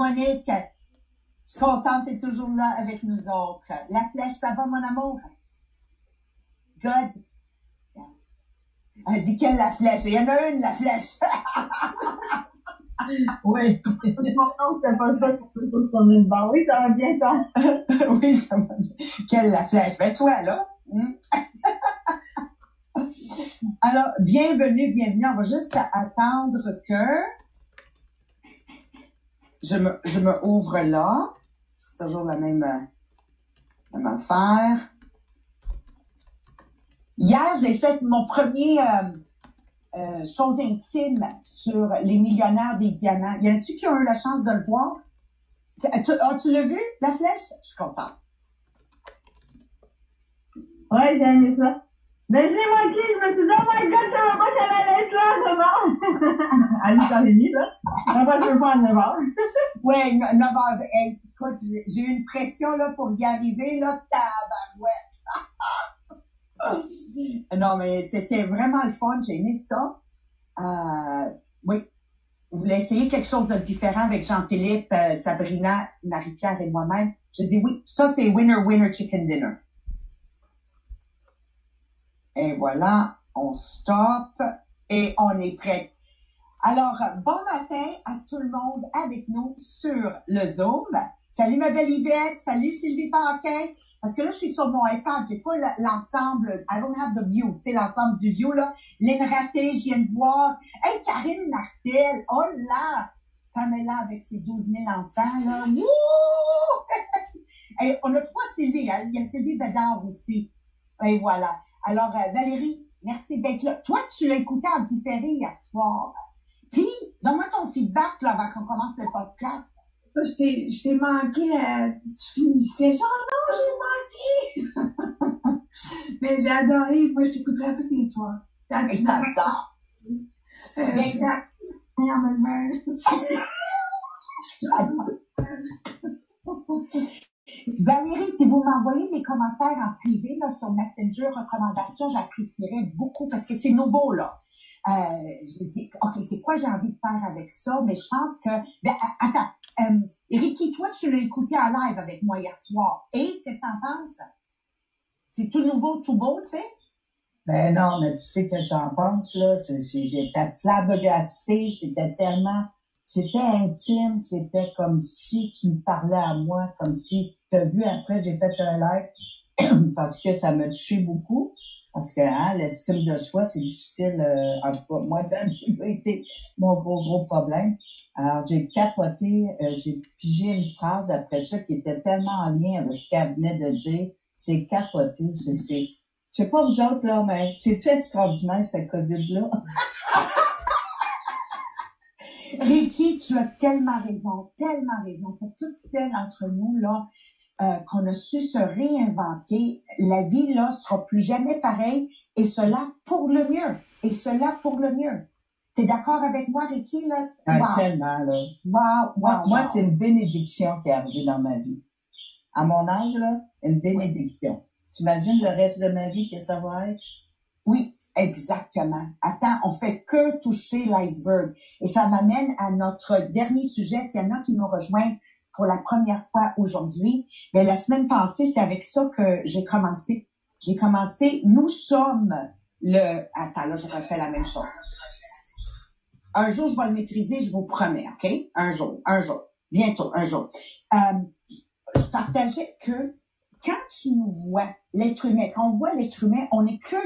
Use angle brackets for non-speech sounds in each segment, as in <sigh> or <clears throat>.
Monique, je suis contente d'être toujours là avec nous autres. La flèche, ça va, mon amour? Good. Elle dit quelle la flèche? Il y en a une, la flèche. <laughs> oui. c'est pas ça. Oui, ça va bien, ça. <laughs> oui, ça va bien. Quelle la flèche? Ben, toi, là. Hmm? <laughs> Alors, bienvenue, bienvenue. On va juste attendre que je me, je me ouvre là. C'est toujours la même, euh, même affaire. Hier, j'ai fait mon premier euh, euh, chose intime sur les millionnaires des diamants. Y a-tu qui ont eu la chance de le voir? Tu, tu l'as vu, la flèche? Je suis contente. Oui, j'ai aimé ça. Mais j'ai manqué, je me suis dit, oh my god, ça va pas allait être là. <laughs> à 8h30, là. Après, je veux pas à 9h. ouais, 9h. écoute, j'ai eu une pression, là, pour y arriver, là, tabarouette. <laughs> non, mais c'était vraiment le fun, j'ai aimé ça. Euh, oui. Vous voulez essayer quelque chose de différent avec Jean-Philippe, euh, Sabrina, Marie-Pierre et moi-même? Je dis oui, ça c'est winner, winner, chicken dinner. Et voilà, on stoppe et on est prêt. Alors, bon matin à tout le monde avec nous sur le Zoom. Salut ma belle Yvette, salut Sylvie Paquin. Parce que là, je suis sur mon iPad, j'ai pas l'ensemble, I don't have the view, tu sais, l'ensemble du view, là. Lynn Raté, je viens de voir. Hey, Karine Martel, oh là! Pamela avec ses 12 000 enfants, là. <laughs> Hey, on a trois Sylvie, il y a Sylvie Bédard aussi. Et voilà. Alors, euh, Valérie, merci d'être là. Toi, tu l'as écouté en différé hier soir. Puis, donne-moi ton feedback là, avant qu'on commence le podcast. Je t'ai manqué, euh, tu finissais genre, non, j'ai manqué. <laughs> Mais j'ai adoré, moi, je t'écouterai tous les soirs. Exact. Euh, exact. <laughs> Valérie, si vous m'envoyez des commentaires en privé là, sur Messenger recommandations, j'apprécierais beaucoup parce que c'est nouveau là. Euh, j'ai dit, ok, c'est quoi j'ai envie de faire avec ça, mais je pense que, ben, attends, euh, Ricky, toi tu l'as écouté en live avec moi hier soir, et qu'est-ce que t'en penses? C'est tout nouveau, tout beau, tu sais? Ben non, mais tu sais que j'en pense là, j'étais flabbergastée, c'était tellement c'était intime, c'était comme si tu me parlais à moi, comme si, tu as vu, après, j'ai fait un live <clears throat> parce que ça m'a touché beaucoup. Parce que hein, l'estime de soi, c'est difficile. Euh, en moi, <laughs> ça a été mon gros, gros problème. Alors, j'ai capoté, euh, j'ai pigé une phrase après ça qui était tellement en lien avec ce qu'elle venait de dire. C'est capoté, c'est... c'est je sais pas vous autres, là, mais c'est-tu extraordinaire, cette COVID-là? <laughs> Ricky, tu as tellement raison, tellement raison. Pour toutes celles d'entre nous, là, euh, qu'on a su se réinventer, la vie, là, sera plus jamais pareille, et cela pour le mieux. Et cela pour le mieux. T'es d'accord avec moi, Ricky, là? Ah, tellement, là. Wow, wow, moi, c'est une bénédiction qui est arrivée dans ma vie. À mon âge, là, une bénédiction. Tu imagines le reste de ma vie que ça va être? Oui, Exactement. Attends, on fait que toucher l'iceberg. Et ça m'amène à notre dernier sujet. S'il y en a qui nous rejoignent pour la première fois aujourd'hui, mais la semaine passée, c'est avec ça que j'ai commencé. J'ai commencé, nous sommes le... Attends, là, je refais la même chose. Un jour, je vais le maîtriser, je vous promets, OK? Un jour, un jour, bientôt, un jour. Euh, je partageais que quand tu nous vois, l'être humain, quand on voit l'être humain, on n'est que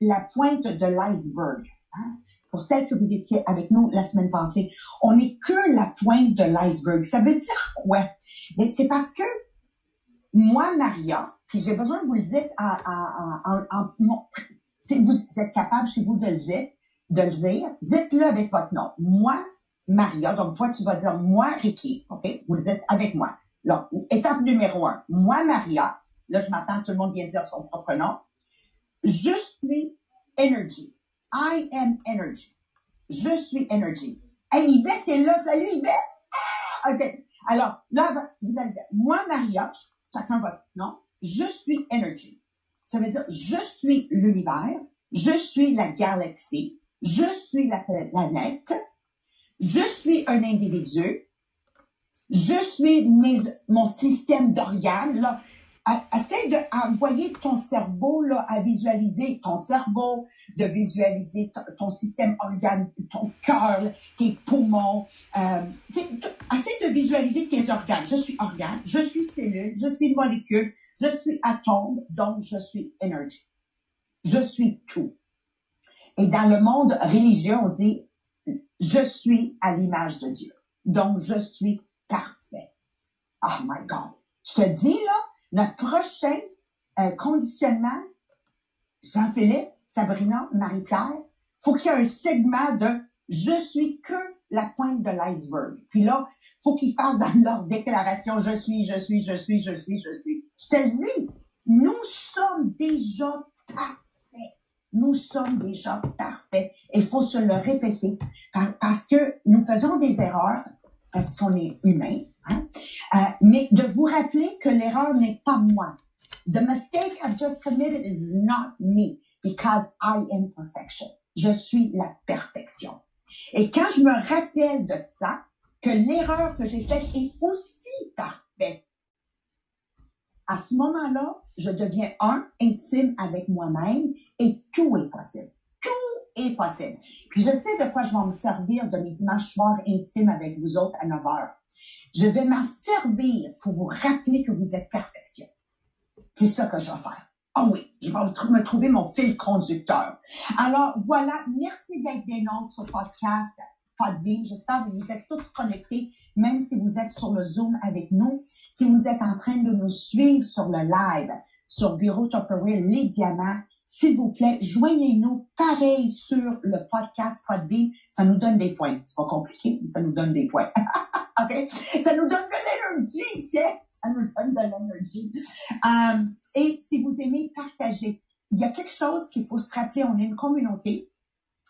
la pointe de l'iceberg. Hein? Pour celles que vous étiez avec nous la semaine passée, on n'est que la pointe de l'iceberg. Ça veut dire quoi? C'est parce que moi, Maria, puis j'ai besoin que vous le dites en, en, en, si vous êtes capable chez vous de le dire, de le dire, dites-le avec votre nom. Moi, Maria, donc toi, tu vas dire moi, Ricky, OK? Vous le dites avec moi. Là, étape numéro un. Moi, Maria, là, je m'attends tout le monde vienne dire son propre nom. Je suis energy. I am energy. Je suis energy. Hey, est là. Salut, Yvette! Ah, OK. Alors, là, vous allez dire, moi, Maria, chacun votre nom, je suis energy. Ça veut dire, je suis l'univers, je suis la galaxie, je suis la planète, je suis un individu, Je suis mon système d'organes, là. Essaye d'envoyer ton cerveau, là, à visualiser ton cerveau, de visualiser ton, système organe, ton cœur, tes poumons. Euh, essaye de visualiser tes organes. Je suis organe, je suis cellule, je suis molécule, je suis atome, donc je suis énergie. Je suis tout. Et dans le monde religieux, on dit, je suis à l'image de Dieu. Donc, je suis parfait. Oh my God. Je te dis, là, notre prochain euh, conditionnement, Jean-Philippe, Sabrina, Marie-Pierre, faut qu'il y ait un segment de je suis que la pointe de l'iceberg. Puis là, faut qu'ils fassent dans leur déclaration je suis, je suis, je suis, je suis, je suis. Je te le dis, nous sommes déjà parfaits. Nous sommes déjà parfaits. Il faut se le répéter parce que nous faisons des erreurs parce qu'on est humain. Hein? Euh, mais de vous rappeler que l'erreur n'est pas moi. The mistake I've just committed is not me because I am perfection. Je suis la perfection. Et quand je me rappelle de ça, que l'erreur que j'ai faite est aussi parfaite, à ce moment-là, je deviens un, intime avec moi-même et tout est possible. Est possible. Je sais de quoi je vais me servir de mes dimanches soirs intimes avec vous autres à 9 heures. Je vais m'en servir pour vous rappeler que vous êtes perfection. C'est ça que je vais faire. Ah oui, je vais me trouver mon fil conducteur. Alors voilà, merci d'être des nôtres sur podcast Podbean. J'espère que vous êtes tous connectés, même si vous êtes sur le Zoom avec nous. Si vous êtes en train de nous suivre sur le live, sur Bureau Tupperware, les diamants, s'il vous plaît, joignez-nous pareil sur le podcast Podbean. Ça nous donne des points. C'est pas compliqué, mais ça nous donne des points. <laughs> OK? Ça nous donne de l'énergie, tiens! Ça nous donne de l'énergie. Euh, et si vous aimez partager, il y a quelque chose qu'il faut se rappeler. On est une communauté.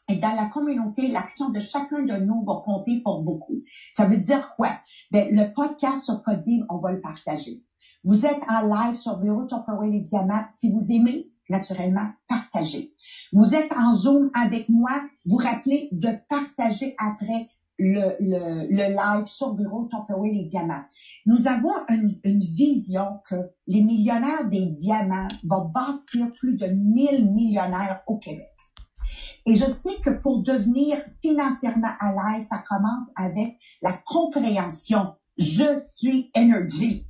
Et dans la communauté, l'action de chacun de nous va compter pour beaucoup. Ça veut dire quoi? Ben, le podcast sur Podbean, on va le partager. Vous êtes en live sur Bureau Tupperware les Diamants. Si vous aimez, naturellement, partagez. Vous êtes en Zoom avec moi. Vous rappelez de partager après le, le, live sur Bureau Tupperware les Diamants. Nous avons une, vision que les millionnaires des diamants vont bâtir plus de 1000 millionnaires au Québec. Et je sais que pour devenir financièrement à l'aise, ça commence avec la compréhension. Je suis énergie.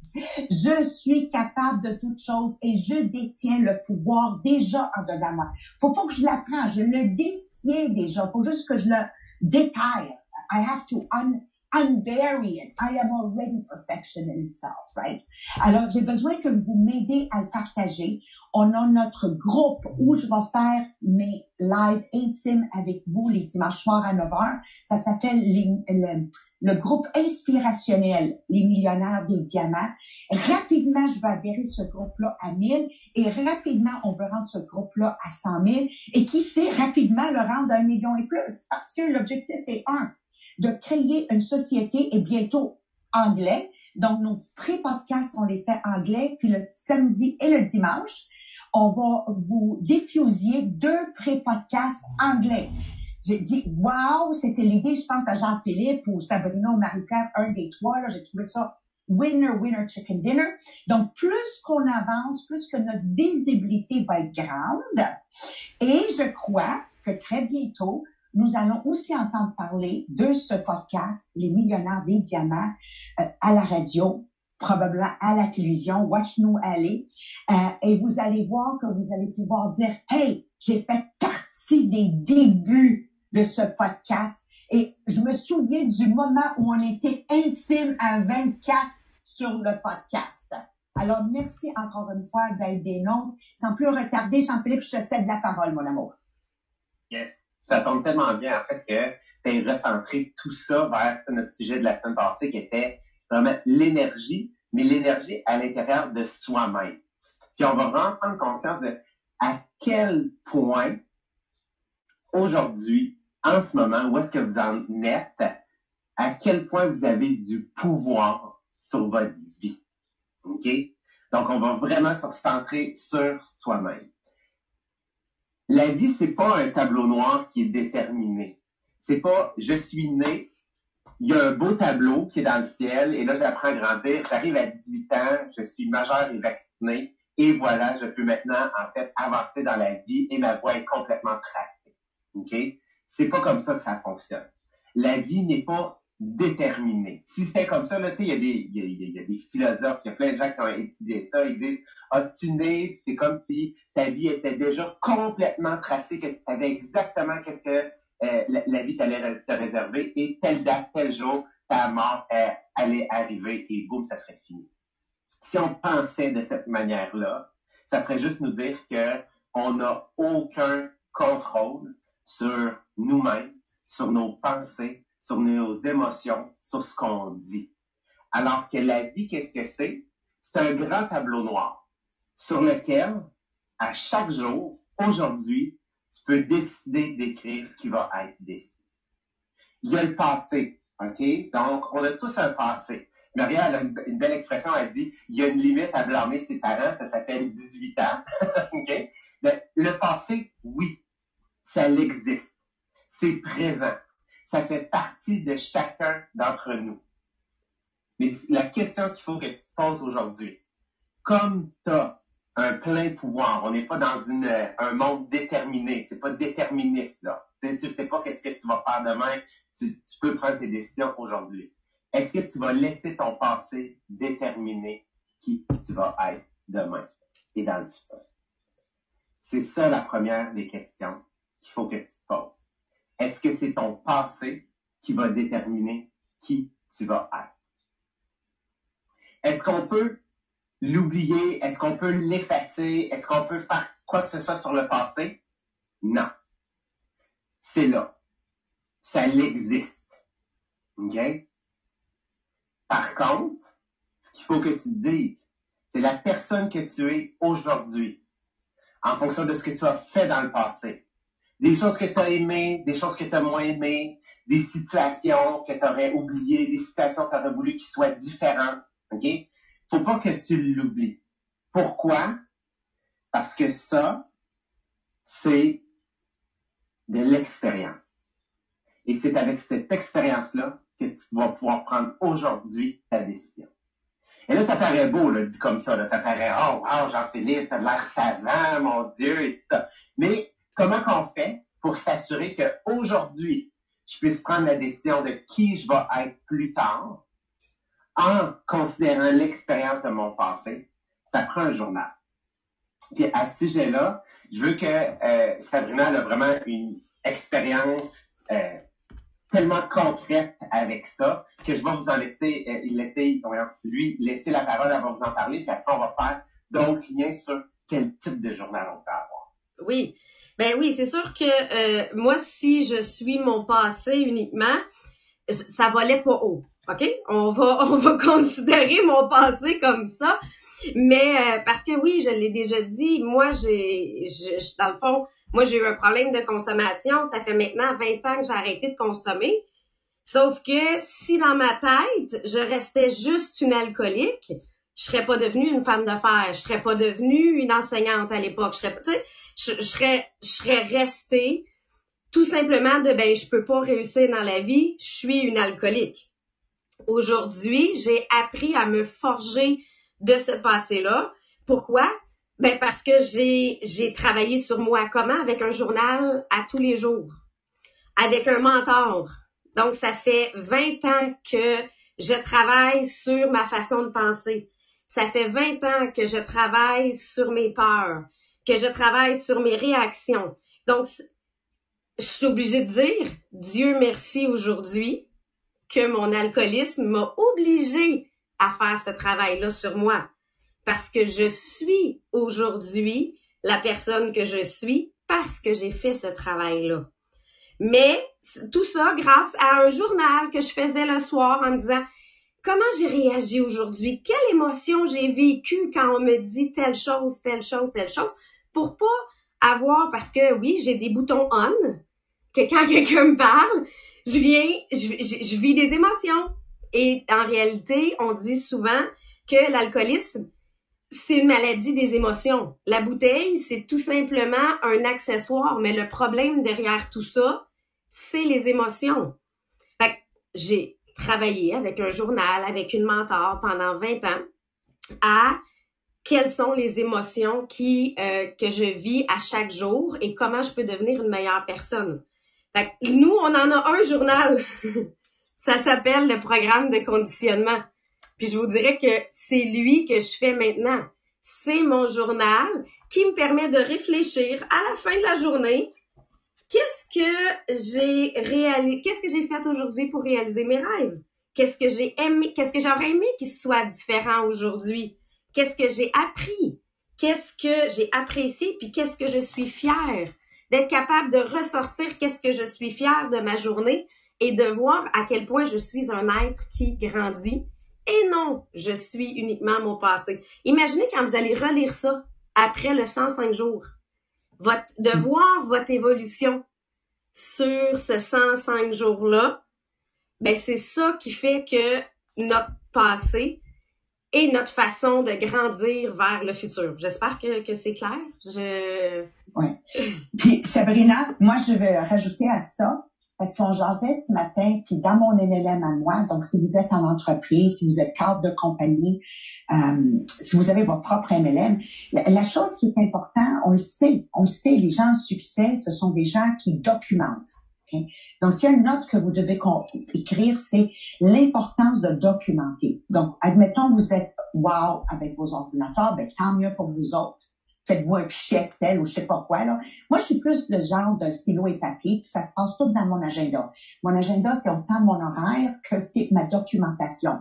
Je suis capable de toutes choses et je détiens le pouvoir déjà en dedans moi. Faut pas que je l'apprends, je le détiens déjà. Faut juste que je le détaille. I have to un unbury it. I am already perfection in itself, right? Alors, j'ai besoin que vous m'aidez à le partager. On a notre groupe où je vais faire mes lives intimes avec vous les dimanches soirs à 9 h. Ça s'appelle le, le, groupe inspirationnel, les millionnaires des diamants. Rapidement, je vais adhérer ce groupe-là à 1000 et rapidement, on veut rendre ce groupe-là à 100 000 et qui sait rapidement le rendre à un million et plus parce que l'objectif est un de créer une société et bientôt anglais. Donc, nos pré-podcasts, on les fait anglais, puis le samedi et le dimanche, on va vous diffuser deux pré-podcasts anglais. J'ai dit, wow, c'était l'idée, je pense à Jean-Philippe ou Sabrina ou Marie-Pierre, un des trois, j'ai trouvé ça winner, winner, chicken dinner. Donc, plus qu'on avance, plus que notre visibilité va être grande. Et je crois que très bientôt, nous allons aussi entendre parler de ce podcast, Les millionnaires des diamants, euh, à la radio, probablement à la télévision. Watch nous aller. Euh, et vous allez voir que vous allez pouvoir dire, hey, j'ai fait partie des débuts de ce podcast. Et je me souviens du moment où on était intime à 24 sur le podcast. Alors, merci encore une fois d'être des noms. Sans plus retarder, Jean-Philippe, je te cède la parole, mon amour. Yes ça tombe tellement bien, en fait, que tu as recentré tout ça vers notre sujet de la semaine passée, qui était vraiment l'énergie, mais l'énergie à l'intérieur de soi-même. Puis on va vraiment prendre conscience de à quel point aujourd'hui, en ce moment, où est-ce que vous en êtes, à quel point vous avez du pouvoir sur votre vie. OK? Donc, on va vraiment se centrer sur soi-même. La vie, c'est pas un tableau noir qui est déterminé. C'est pas je suis né il y a un beau tableau qui est dans le ciel, et là, j'apprends à grandir. J'arrive à 18 ans, je suis majeur et vacciné, et voilà, je peux maintenant, en fait, avancer dans la vie et ma voie est complètement tracée. OK? C'est pas comme ça que ça fonctionne. La vie n'est pas déterminée. Si c'était comme ça, là, tu sais, il y, a des, y a, y a des philosophes, il y a plein de gens qui ont étudié ça, ils disent, as-tu né, c'est comme si ta vie était déjà complètement tracée, que tu savais exactement qu'est-ce que euh, la, vie t'allait te réserver et telle date, tel jour, ta mort euh, allait arriver et boum, ça serait fini. Si on pensait de cette manière-là, ça ferait juste nous dire que on n'a aucun contrôle sur nous-mêmes, sur nos pensées, sur nos émotions, sur ce qu'on dit. Alors que la vie, qu'est-ce que c'est? C'est un grand tableau noir sur lequel, à chaque jour, aujourd'hui, tu peux décider d'écrire ce qui va être décidé. Il y a le passé, OK? Donc, on a tous un passé. Maria, a une, belle expression, elle dit, il y a une limite à blâmer ses parents, ça s'appelle 18 ans, <laughs> OK? Mais le passé, oui, ça existe. C'est présent. Ça fait partie de chacun d'entre nous. Mais la question qu'il faut que tu te poses aujourd'hui, comme tu as un plein pouvoir. On n'est pas dans une, un monde déterminé. C'est pas déterministe, là. Tu, ne sais pas qu'est-ce que tu vas faire demain. Tu, tu peux prendre tes décisions aujourd'hui. Est-ce que tu vas laisser ton passé déterminer qui tu vas être demain et dans le futur? C'est ça la première des questions qu'il faut que tu te poses. Est-ce que c'est ton passé qui va déterminer qui tu vas être? Est-ce qu'on peut l'oublier? Est-ce qu'on peut l'effacer? Est-ce qu'on peut faire quoi que ce soit sur le passé? Non. C'est là. Ça existe. OK? Par contre, ce qu'il faut que tu te dises, c'est la personne que tu es aujourd'hui, en fonction de ce que tu as fait dans le passé. Des choses que tu as aimées, des choses que tu as moins aimées, des situations que tu aurais oubliées, des situations que tu aurais voulu qu'ils soient différentes. Faut pas que tu l'oublies? Pourquoi? Parce que ça, c'est de l'expérience. Et c'est avec cette expérience-là que tu vas pouvoir prendre aujourd'hui ta décision. Et là, ça paraît beau, dit comme ça. Ça paraît, oh, wow, Jean-Philippe, t'as l'air savant, mon Dieu, et tout ça. Mais comment qu'on fait pour s'assurer qu'aujourd'hui, je puisse prendre la décision de qui je vais être plus tard? En considérant l'expérience de mon passé, ça prend un journal. Puis à ce sujet-là, je veux que euh, Sabrina a vraiment une expérience euh, tellement concrète avec ça que je vais vous en laisser, euh, laisser lui laisser la parole, elle va vous en parler, puis après on va faire d'autres liens sur quel type de journal on peut avoir. Oui, ben oui, c'est sûr que euh, moi, si je suis mon passé uniquement, ça volait pas haut. OK? On va, <laughs> on va considérer mon passé comme ça. Mais euh, parce que oui, je l'ai déjà dit, moi, j'ai, dans le fond, moi, j'ai eu un problème de consommation. Ça fait maintenant 20 ans que j'ai arrêté de consommer. Sauf que si dans ma tête, je restais juste une alcoolique, je serais pas devenue une femme d'affaires, je serais pas devenue une enseignante à l'époque, je serais, je, serais, je serais restée tout simplement de ben je peux pas réussir dans la vie, je suis une alcoolique. Aujourd'hui, j'ai appris à me forger de ce passé-là. Pourquoi? Ben parce que j'ai, j'ai travaillé sur moi comment? Avec un journal à tous les jours. Avec un mentor. Donc, ça fait 20 ans que je travaille sur ma façon de penser. Ça fait 20 ans que je travaille sur mes peurs, que je travaille sur mes réactions. Donc, je suis obligée de dire, Dieu merci aujourd'hui, que mon alcoolisme m'a obligé à faire ce travail-là sur moi. Parce que je suis aujourd'hui la personne que je suis parce que j'ai fait ce travail-là. Mais tout ça grâce à un journal que je faisais le soir en me disant comment j'ai réagi aujourd'hui, quelle émotion j'ai vécue quand on me dit telle chose, telle chose, telle chose, pour pas avoir, parce que oui, j'ai des boutons on, que quand <laughs> quelqu'un me parle, je viens, je, vis des émotions. Et en réalité, on dit souvent que l'alcoolisme, c'est une maladie des émotions. La bouteille, c'est tout simplement un accessoire, mais le problème derrière tout ça, c'est les émotions. J'ai, travaillé avec un journal, avec une mentor pendant 20 ans à quelles sont les émotions qui euh, que je vis à chaque jour et comment je peux devenir une meilleure personne. Fait que nous, on en a un journal. <laughs> Ça s'appelle le programme de conditionnement. Puis je vous dirais que c'est lui que je fais maintenant. C'est mon journal qui me permet de réfléchir à la fin de la journée. Qu'est-ce que j'ai réalisé, qu'est-ce que j'ai fait aujourd'hui pour réaliser mes rêves? Qu'est-ce que j'ai aimé, qu'est-ce que j'aurais aimé qu'il soit différent aujourd'hui? Qu'est-ce que j'ai appris? Qu'est-ce que j'ai apprécié? Puis qu'est-ce que je suis fière? D'être capable de ressortir qu'est-ce que je suis fière de ma journée et de voir à quel point je suis un être qui grandit. Et non, je suis uniquement mon passé. Imaginez quand vous allez relire ça après le 105 jours. Votre, de hmm. voir votre évolution sur ce 105 jours-là, ben c'est ça qui fait que notre passé et notre façon de grandir vers le futur. J'espère que, que c'est clair. Je... Oui. Puis Sabrina, moi je vais rajouter à ça, parce qu'on jasait ce matin, puis dans mon MLM à moi, donc si vous êtes en entreprise, si vous êtes cadre de compagnie, euh, si vous avez votre propre MLM, la, la, chose qui est importante, on le sait, on le sait, les gens en succès, ce sont des gens qui documentent. Donc, s'il y note que vous devez écrire, c'est l'importance de documenter. Donc, admettons, vous êtes wow avec vos ordinateurs, ben, tant mieux pour vous autres. Faites-vous un fichier Excel ou je sais pas quoi, là. Moi, je suis plus le genre de stylo et papier, puis ça se passe tout dans mon agenda. Mon agenda, c'est autant mon horaire que c'est ma documentation.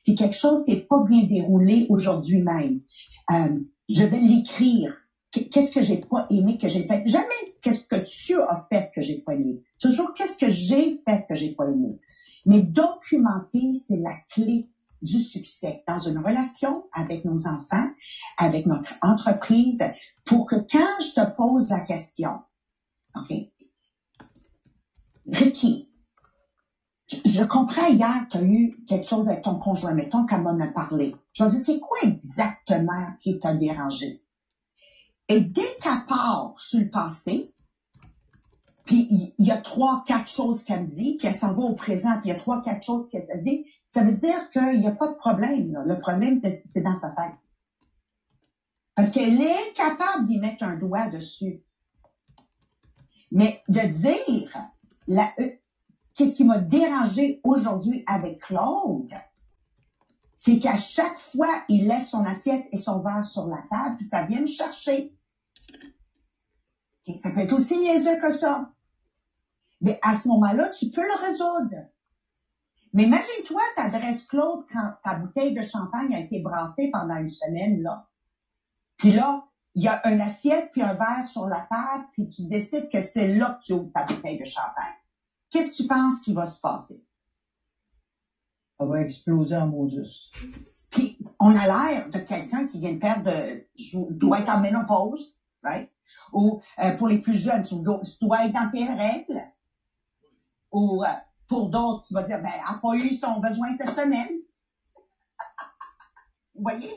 Si quelque chose n'est pas bien déroulé aujourd'hui même, euh, je vais l'écrire qu'est-ce que j'ai pas aimé que j'ai fait? Jamais qu'est-ce que tu as fait que j'ai pas aimé. Toujours qu'est-ce que j'ai fait que j'ai pas aimé? Mais documenter, c'est la clé du succès dans une relation avec nos enfants, avec notre entreprise, pour que quand je te pose la question, OK, Ricky, je, comprends hier que tu as eu quelque chose avec ton conjoint, mettons qu'elle m'en a parlé. Je vais dire, c'est quoi exactement qui t'a dérangé? Et dès qu'elle part sur le passé, puis il y, a trois, quatre choses qu'elle me dit, puis elle s'en va au présent, puis il y a trois, quatre choses qu'elle se dit, ça veut dire qu'il n'y a pas de problème. Le problème, c'est dans sa tête. Parce qu'elle est capable d'y mettre un doigt dessus. Mais de dire, euh, qu'est-ce qui m'a dérangé aujourd'hui avec Claude, c'est qu'à chaque fois, il laisse son assiette et son verre sur la table, puis ça vient me chercher. Ça peut être aussi niaiseux que ça. Mais à ce moment-là, tu peux le résoudre. Mais imagine-toi, t'adresses Claude quand ta bouteille de champagne a été brassée pendant une semaine, là. Puis là, il y a une assiette puis un verre sur la table, puis tu décides que c'est là que tu ouvres ta bouteille de champagne. Qu'est-ce que tu penses qui va se passer? Ça va exploser en modus. Puis, on a l'air de quelqu'un qui vient de perdre, de, doit être en ménopause, right? ou euh, pour les plus jeunes, tu être dans tes règles, ou euh, pour d'autres, tu vas dire, ben, elle n'a pas eu son besoin cette semaine. <laughs> Vous voyez?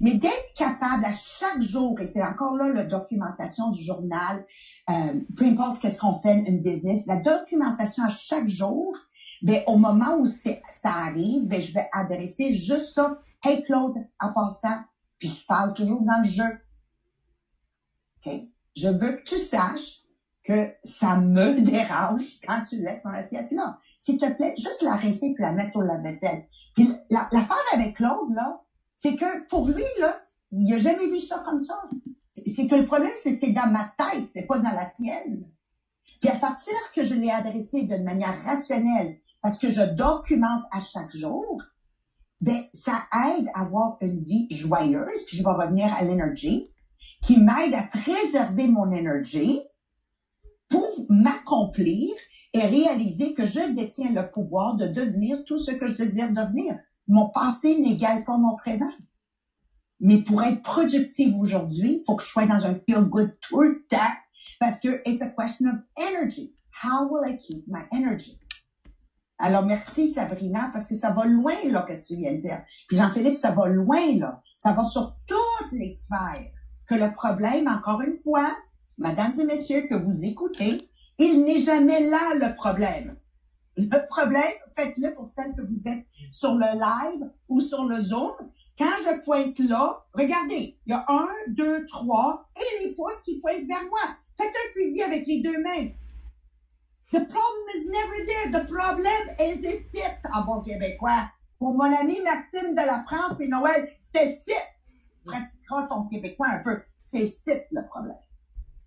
Mais d'être capable à chaque jour, et c'est encore là la documentation du journal, euh, peu importe qu'est-ce qu'on fait, une business, la documentation à chaque jour, ben, au moment où ça arrive, ben, je vais adresser juste ça. Hey Claude, en passant, puis je parle toujours dans le jeu. OK? je veux que tu saches que ça me <laughs> dérange quand tu laisses ton assiette là. S'il te plaît, juste la rincer puis la mettre au lave-vaisselle. Puis l'affaire avec Claude, là, c'est que pour lui, là, il a jamais vu ça comme ça. C'est que le problème, c'était dans ma tête, c'est pas dans la tienne. Puis à partir que je l'ai adressé d'une manière rationnelle, parce que je documente à chaque jour, ben, ça aide à avoir une vie joyeuse, puis je vais revenir à l'énergie, qui m'aide à préserver mon énergie pour m'accomplir et réaliser que je détiens le pouvoir de devenir tout ce que je désire devenir. Mon passé n'égale pas mon présent. Mais pour être productive aujourd'hui, il faut que je sois dans un feel good tout le temps parce que it's a question of energy. How will I keep my energy? Alors, merci Sabrina, parce que ça va loin, là, qu'est-ce que tu viens de dire. Jean-Philippe, ça va loin, là. Ça va sur toutes les sphères que le problème, encore une fois, mesdames et messieurs, que vous écoutez, il n'est jamais là le problème. Le problème, faites-le pour celles que vous êtes sur le live ou sur le Zoom. Quand je pointe là, regardez, il y a un, deux, trois et les pouces qui pointent vers moi. Faites un fusil avec les deux mains. The problem is never there. The problem is ici, en bon québécois. Pour mon ami Maxime de la France et Noël, c'était ici. Pratiquera ton québécois un peu. C'est ici le problème.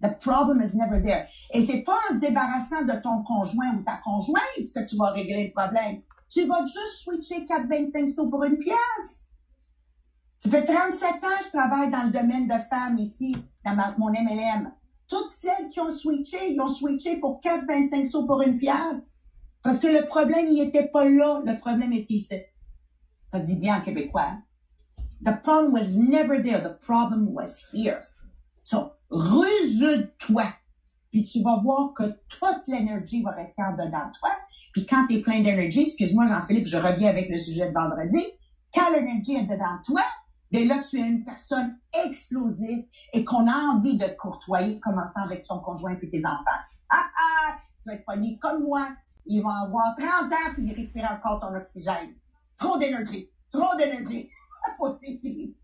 The problem is never there. Et c'est pas en se débarrassant de ton conjoint ou ta conjointe que tu vas régler le problème. Tu vas juste switcher 4,25 sous pour une pièce. Ça fait 37 ans que je travaille dans le domaine de femmes ici, dans ma- mon MLM. Toutes celles qui ont switché, ils ont switché pour 4,25 sous pour une pièce. Parce que le problème, il était pas là. Le problème était ici. Ça se dit bien en québécois. hein? The problem was never there. The problem was here. So, résous-toi. Puis tu vas voir que toute l'énergie va rester en dedans de toi. Puis quand tu es plein d'énergie, excuse-moi Jean-Philippe, je reviens avec le sujet de vendredi, quand l'énergie est dedans de toi, bien là, tu es une personne explosive et qu'on a envie de courtoyer, commençant avec ton conjoint et tes enfants. Ah ah! Tu vas être pogné comme moi. Ils vont avoir 30 ans puis ils respirent encore ton oxygène. Trop d'énergie. Trop d'énergie. <laughs> Faut t'étirer.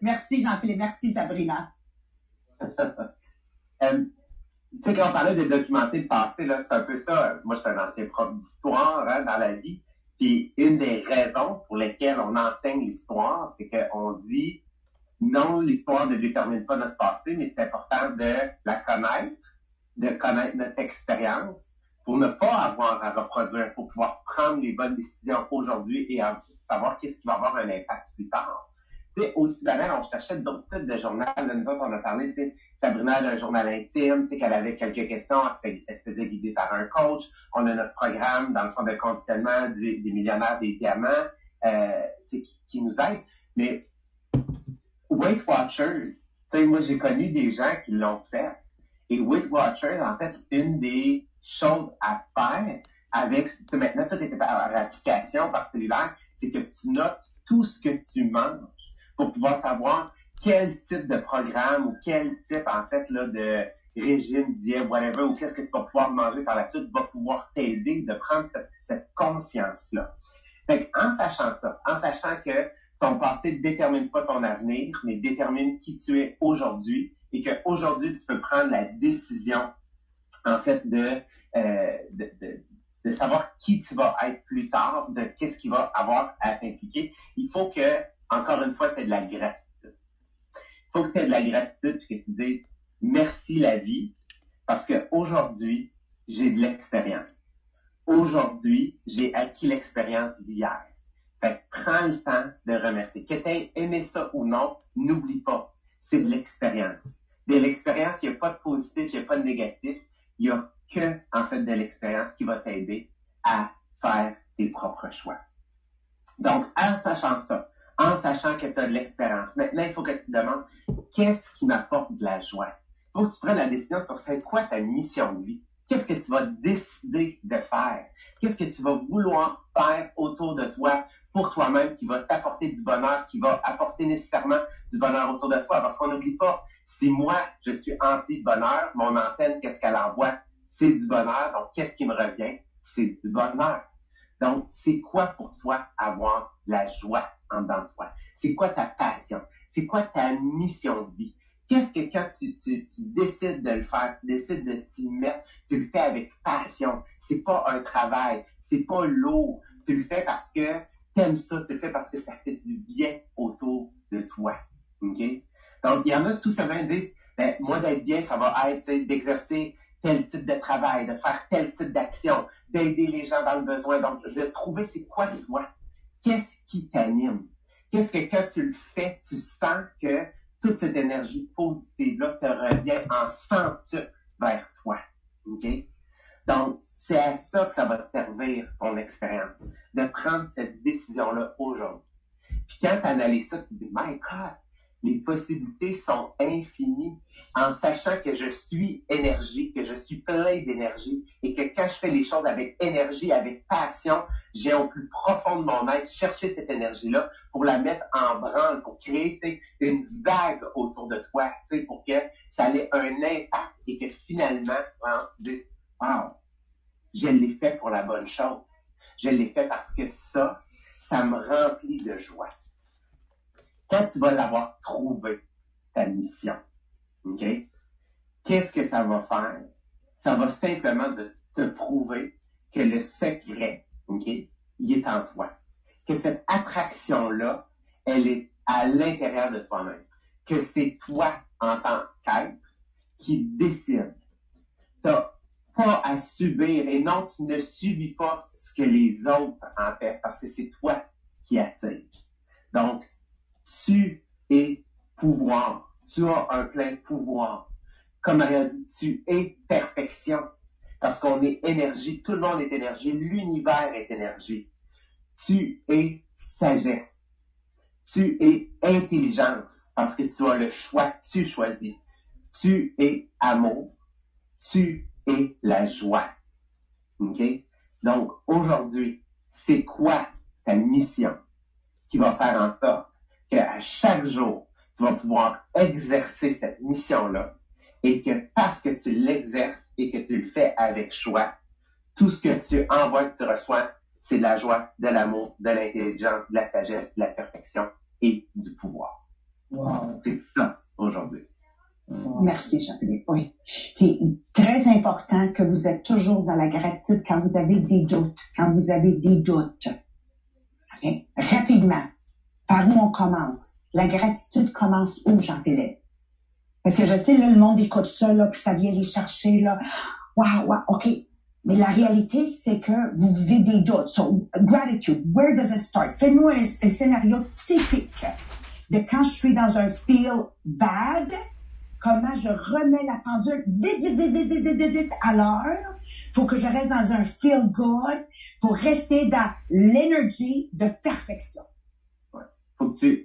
Merci Jean-Philippe. Merci Sabrina. <laughs> Euh, tu sais, quand on parlait de documenter le passé, c'est un peu ça. Moi, je suis un ancien prof d'histoire hein, dans la vie. Puis une des raisons pour lesquelles on enseigne l'histoire, c'est qu'on dit non, l'histoire ne détermine pas notre passé, mais c'est important de la connaître, de connaître notre expérience pour ne pas avoir à reproduire, pour pouvoir prendre les bonnes décisions aujourd'hui et savoir qu'est-ce qui va avoir un impact plus tard. Sais, aussi banal, on cherchait d'autres types de journal. Là, nous autres, on a parlé, tu sais, Sabrina d'un journal intime, tu sais, qu'elle avait quelques questions, elle se, faisait guider par un coach. On a notre programme, dans le fond de conditionnement des, millionnaires des diamants, euh, qui, qui nous aide. Mais Weight Watchers, tu sais, moi, j'ai connu des gens qui l'ont fait. Et Weight Watchers, en fait, une des choses à faire avec, maintenant, tout est par application, par cellulaire, c'est que tu notes tout ce que tu manges pour pouvoir savoir quel type de programme ou quel type, en fait, là, de régime, diète, whatever, ou qu'est-ce que tu vas pouvoir manger par la suite, va pouvoir t'aider de prendre cette, conscience-là. Fait en sachant ça, en sachant que ton passé ne détermine pas ton avenir, mais détermine qui tu es aujourd'hui et qu'aujourd'hui, tu peux prendre la décision, en fait, de, euh, de, de, de savoir qui tu vas être plus tard, de qu'est-ce qui va avoir à t'impliquer. Il faut que, encore une fois, aies de la gratitude. Il faut que tu aies de la gratitude et que tu dises merci la vie parce qu'aujourd'hui, j'ai de l'expérience. Aujourd'hui, j'ai acquis l'expérience d'hier. Fait que prends le temps de remercier. Que tu aies aimé ça ou non, n'oublie pas, c'est de l'expérience. De l'expérience, il n'y a pas de positif, il n'y a pas de négatif. Il n'y a que, en fait, de l'expérience qui va t'aider à faire tes propres choix. Donc, en sachant ça, en sachant que tu as de l'expérience, maintenant, il faut que tu te demandes qu'est-ce qui m'apporte de la joie? Il faut que tu prennes la décision sur c'est quoi ta mission de vie. Qu'est-ce que tu vas décider de faire? Qu'est-ce que tu vas vouloir faire autour de toi pour toi-même qui va t'apporter du bonheur, qui va apporter nécessairement du bonheur autour de toi? Parce qu'on n'oublie pas, si moi, je suis empli de bonheur, mon antenne, qu'est-ce qu'elle envoie? C'est du bonheur. Donc, qu'est-ce qui me revient? C'est du bonheur. Donc, c'est quoi pour toi avoir la joie en dedans de toi? C'est quoi ta passion? C'est quoi ta mission de vie? Qu'est-ce que quand tu, tu, tu décides de le faire, tu décides de t'y mettre, tu le fais avec passion. C'est pas un travail, c'est pas lourd. Tu le fais parce que t'aimes ça, tu le fais parce que ça fait du bien autour de toi. Donc, il y en a tout simplement qui disent, ben, moi d'être bien, ça va être d'exercer tel type de travail, de faire tel type d'action, d'aider les gens dans le besoin. Donc, de trouver c'est quoi toi? Qu'est-ce qui t'anime? Qu'est-ce que quand tu le fais, tu sens que toute cette énergie positive-là te revient en centuple vers toi. OK? Donc, c'est à ça que ça va te servir, ton expérience, de prendre cette décision-là aujourd'hui. Puis quand tu analyses ça, tu te dis, my God, les possibilités sont infinies en sachant que je suis énergie, que je suis plein d'énergie et que quand je fais les choses avec énergie, avec passion, j'ai au plus profond de mon être chercher cette énergie-là pour la mettre en branle, pour créer une vague autour de toi, pour que ça ait un impact et que finalement, hein, tu dises, wow, je l'ai fait pour la bonne chose. Je l'ai fait parce que ça, ça me remplit de joie. Tu vas l'avoir trouvé, ta mission, OK? Qu'est-ce que ça va faire? Ça va simplement te prouver que le secret, OK, il est en toi. Que cette attraction-là, elle est à l'intérieur de toi-même. Que c'est toi, en tant qu'être, qui décide. T'as pas à subir. Et non, tu ne subis pas ce que les autres en fait, parce que c'est toi qui attire. Donc, tu es pouvoir. Tu as un plein pouvoir. Comme tu es perfection. Parce qu'on est énergie, tout le monde est énergie, l'univers est énergie. Tu es sagesse. Tu es intelligence, parce que tu as le choix, tu choisis. Tu es amour. Tu es la joie. OK? Donc, aujourd'hui, c'est quoi ta mission qui va faire en sorte qu'à chaque jour, tu vas pouvoir exercer cette mission-là et que parce que tu l'exerces et que tu le fais avec choix, tout ce que tu envoies, que tu reçois, c'est de la joie, de l'amour, de l'intelligence, de la sagesse, de la perfection et du pouvoir. Wow. C'est ça aujourd'hui. Merci, Jean-Philippe. Oui. C'est très important que vous êtes toujours dans la gratitude quand vous avez des doutes, quand vous avez des doutes. Rapidement. Par où on commence? La gratitude commence où, Jean-Philippe? Parce que je sais, là, le monde écoute ça, là, puis ça vient les chercher, là. Waouh, waouh, OK. Mais la réalité, c'est que vous vivez des doutes. So, gratitude, where does it start? Fais-nous un, un scénario typique de quand je suis dans un feel bad, comment je remets la pendule vite, vite, vite, vite, vite, vite, vite à l'heure pour que je reste dans un feel good, pour rester dans l'énergie de perfection.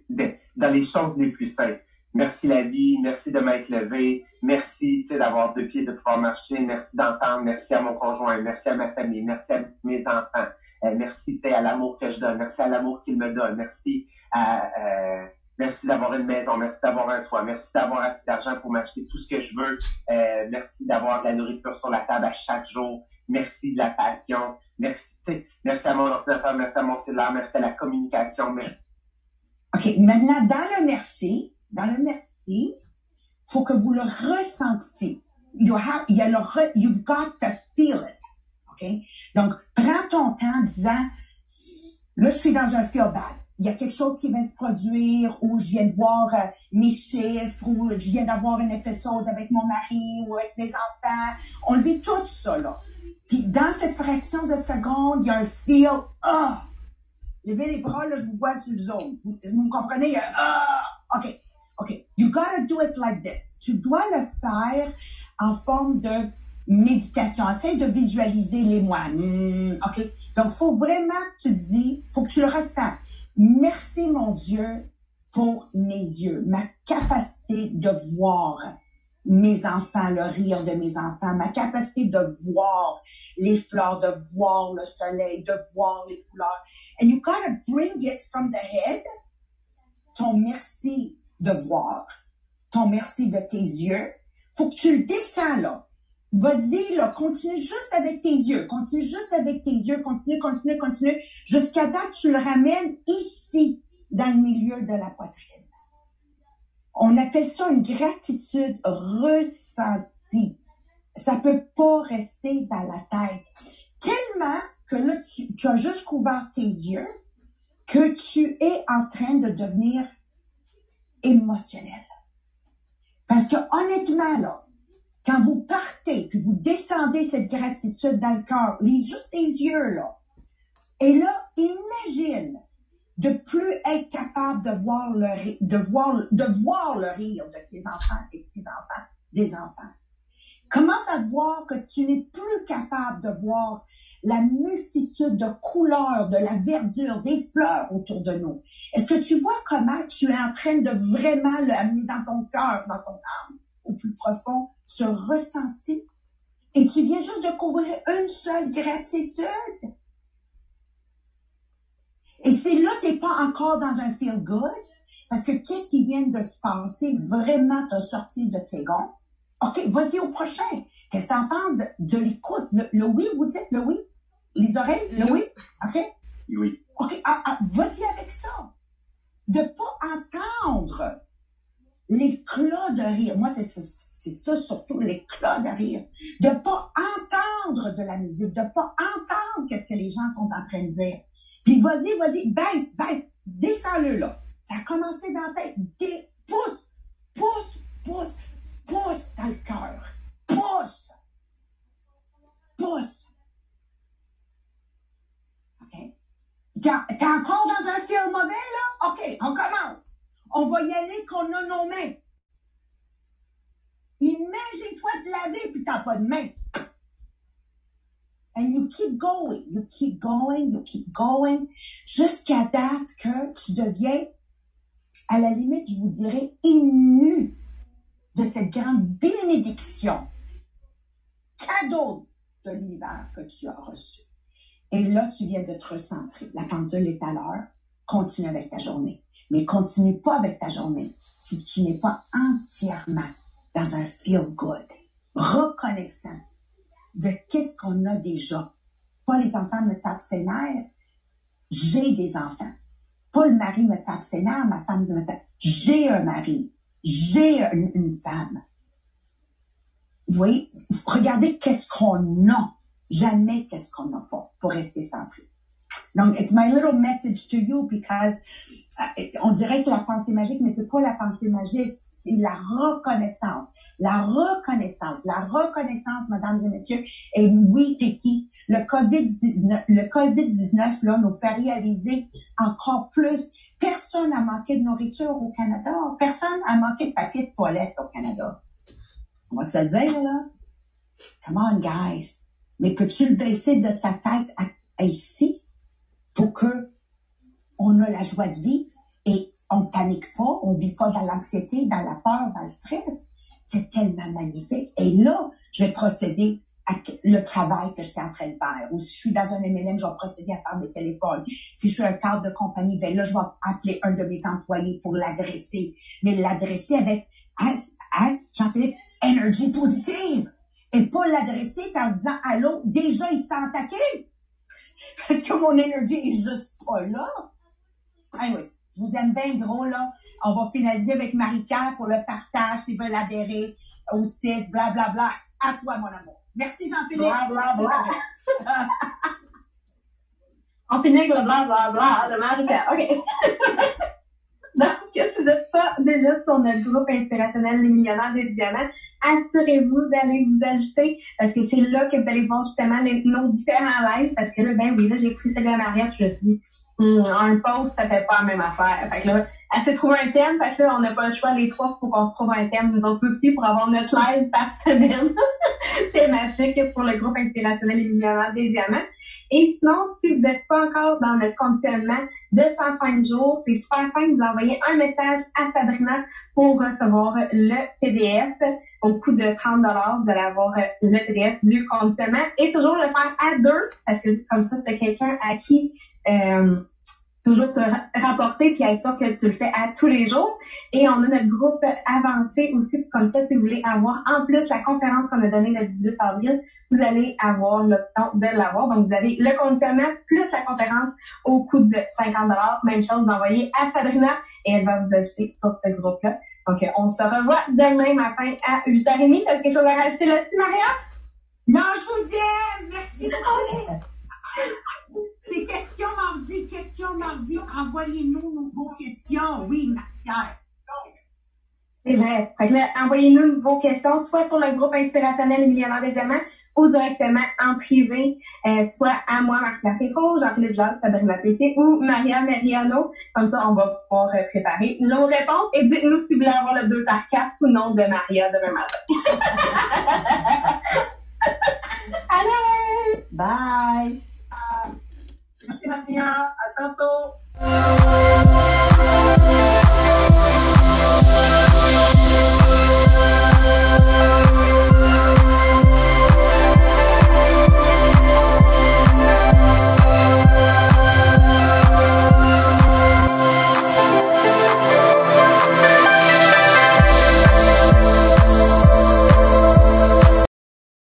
De- dans les choses les plus simples. Merci la vie, merci de m'être levé, merci d'avoir deux pieds, de pouvoir marcher, merci d'entendre, merci à mon conjoint, merci à ma famille, merci à mes enfants, euh, merci à l'amour que je donne, merci à l'amour qu'il me donne, merci à euh, merci d'avoir une maison, merci d'avoir un toit, merci d'avoir assez d'argent pour m'acheter tout ce que je veux, euh, merci d'avoir de la nourriture sur la table à chaque jour, merci de la passion, merci, merci à mon ordinateur, merci à mon cellulaire, merci à la communication, merci OK, maintenant, dans le merci, dans le merci, faut que vous le ressentiez. You have, il y a le re- you've got to feel it. OK? Donc, prends ton temps en disant, là, je suis dans un feel bad. Il y a quelque chose qui vient se produire ou je viens de voir euh, mes chiffres ou je viens d'avoir un épisode avec mon mari ou avec mes enfants. On vit tout ça, là. Puis dans cette fraction de seconde, il y a un feel, ah! Levez les bras, là, je vous vois sur le Zoom. Vous, me comprenez? A, ah! OK. OK. You gotta do it like this. Tu dois le faire en forme de méditation. Essaye de visualiser les mois. Hmm, OK. Donc, faut vraiment que tu te dis, faut que tu le ressens. Merci, mon Dieu, pour mes yeux, ma capacité de voir mes enfants, le rire de mes enfants, ma capacité de voir les fleurs, de voir le soleil, de voir les couleurs. And you gotta bring it from the head, ton merci de voir, ton merci de tes yeux. Faut que tu le descends, là. Vas-y, là, continue juste avec tes yeux, continue juste avec tes yeux, continue, continue, continue, jusqu'à date, tu le ramènes ici, dans le milieu de la poitrine. On appelle ça une gratitude ressentie. Ça peut pas rester dans la tête. Tellement que là, tu, as juste couvert tes yeux, que tu es en train de devenir émotionnel. Parce que honnêtement, là, quand vous partez, puis vous descendez cette gratitude dans le cœur, les juste tes yeux, là, et là, imagine de plus être capable de voir le ri- de voir, de voir rire de tes enfants et petits-enfants, des enfants. Commence à voir que tu n'es plus capable de voir la multitude de couleurs, de la verdure, des fleurs autour de nous. Est-ce que tu vois comment tu es en train de vraiment l'amener dans ton cœur, dans ton âme, au plus profond, ce ressenti? Et tu viens juste de couvrir une seule gratitude? Et c'est là que t'es pas encore dans un feel good, parce que qu'est-ce qui vient de se passer vraiment t'a sorti de tes gonds? OK, vas-y au prochain. Qu'est-ce que t'en penses de, de l'écoute? Le, le oui, vous dites le oui? Les oreilles? Le oui? OK? Oui. OK, ah, ah, vas-y avec ça. De pas entendre l'éclat de rire. Moi, c'est c'est- c'est ça surtout, l'éclat de rire. De pas entendre de la musique, de pas entendre qu'est-ce que les gens sont en train de dire. Puis vas-y, vas-y, baisse, baisse, descends-le là. Ça a commencé dans la tête. Pousse, pousse, pousse, pousse dans le cœur. Pousse. Pousse. OK? T'es encore dans un film mauvais, là? OK, on commence. On va y aller qu'on a nos mains. Imagine-toi te laver puis t'as pas de main. And you keep going, you keep going, you keep going, jusqu'à date que tu deviens, à la limite, je vous dirais, ému de cette grande bénédiction, cadeau de l'univers que tu as reçu. Et là, tu viens de te recentrer. La pendule est à l'heure. Continue avec ta journée. Mais continue pas avec ta journée si tu n'es pas entièrement dans un feel good, reconnaissant de qu'est-ce qu'on a déjà. Pas les enfants me tapent ses nerfs, j'ai des enfants. Pas le mari me tape ses nerfs, ma femme me tape. J'ai un mari, j'ai une, femme. Vous voyez, regardez qu'est-ce qu'on a, jamais qu'est-ce qu'on n'a pas pour rester centré. Donc, it's my little message to you because euh, on dirait que c'est la pensée magique, mais c'est pas la pensée magique, c'est la reconnaissance. La reconnaissance, la reconnaissance, mesdames et messieurs. Et oui, Ricky, le COVID-19, le COVID-19, là, nous fait réaliser encore plus. Personne n'a manqué de nourriture au Canada. Personne n'a manqué de papier de toilette au Canada. On va se le dire, là. Come on, guys. Mais peux-tu le baisser de ta tête ici pour que on a la joie de vivre et on panique pas, on vit pas dans l'anxiété, dans la peur, dans le stress? C'est tellement magnifique. Et là, je vais procéder à le travail que j'étais en train de faire. Ou si je suis dans un MLM, je vais procéder à faire des téléphones. Si je suis un cadre de compagnie, ben là, je vais appeler un de mes employés pour l'adresser. Mais l'adresser avec, hein, Jean-Philippe, énergie positive. Et pas l'adresser en disant, allô, déjà, il s'est attaqué. <laughs> Parce que mon énergie est juste pas là. Anyways, je vous aime bien gros, là. On va finaliser avec Marie-Claire pour le partage, s'ils veulent adhérer au site, bla, bla, bla. À toi, mon amour. Merci, Jean-Philippe. Bla, bla, bla. <laughs> On finit avec le blablabla de Marika. OK. <laughs> Donc, si vous n'êtes pas déjà sur notre groupe inspirationnel Les Millionnaires des Diamants, assurez-vous d'aller vous ajouter parce que c'est là que vous allez voir justement les- nos différents lives parce que là, ben oui, là, j'ai celui de Maria puis je me suis dit, Hum, un post, ça fait pas la même affaire. Fait que là, elle s'est trouvé un thème, fait que là, on n'a pas le choix, les trois, faut qu'on se trouve un thème, nous autres aussi, pour avoir notre live par semaine <laughs> thématique pour le groupe inspirationnel Millionnaires des Diamants. Et sinon, si vous n'êtes pas encore dans notre conditionnement de 105 jours, c'est super simple, vous envoyez un message à Sabrina pour recevoir le PDF. Au coût de 30 vous allez avoir le PDF du conditionnement et toujours le faire à deux, parce que comme ça, c'est quelqu'un à qui euh, toujours te ra- rapporter puis être sûr que tu le fais à tous les jours. Et on a notre groupe avancé aussi, comme ça, si vous voulez avoir en plus la conférence qu'on a donnée le 18 avril, vous allez avoir l'option de l'avoir. Donc, vous avez le conditionnement plus la conférence au coût de 50 Même chose, vous envoyez à Sabrina et elle va vous ajouter sur ce groupe-là. Donc, on se revoit demain matin à 8h30. T'as quelque chose à rajouter là-dessus, Maria? Non, je vous aime. Merci beaucoup. <laughs> Des questions mardi, questions mardi. Envoyez-nous vos questions. Oui, Marie-Pierre. C'est vrai. Fait que là, envoyez-nous vos questions, soit sur le groupe inspirationnel Les Millionnaires des Diamants ou directement en privé, euh, soit à moi, Marc-Pierre Jean-Philippe Jacques, Sabrina Pessier ou Maria Mariano. Comme ça, on va pouvoir euh, préparer nos réponses et dites-nous si vous voulez avoir le 2 par 4 ou non de Maria demain matin. <laughs> Allez! Bye. Merci Lamia, atau?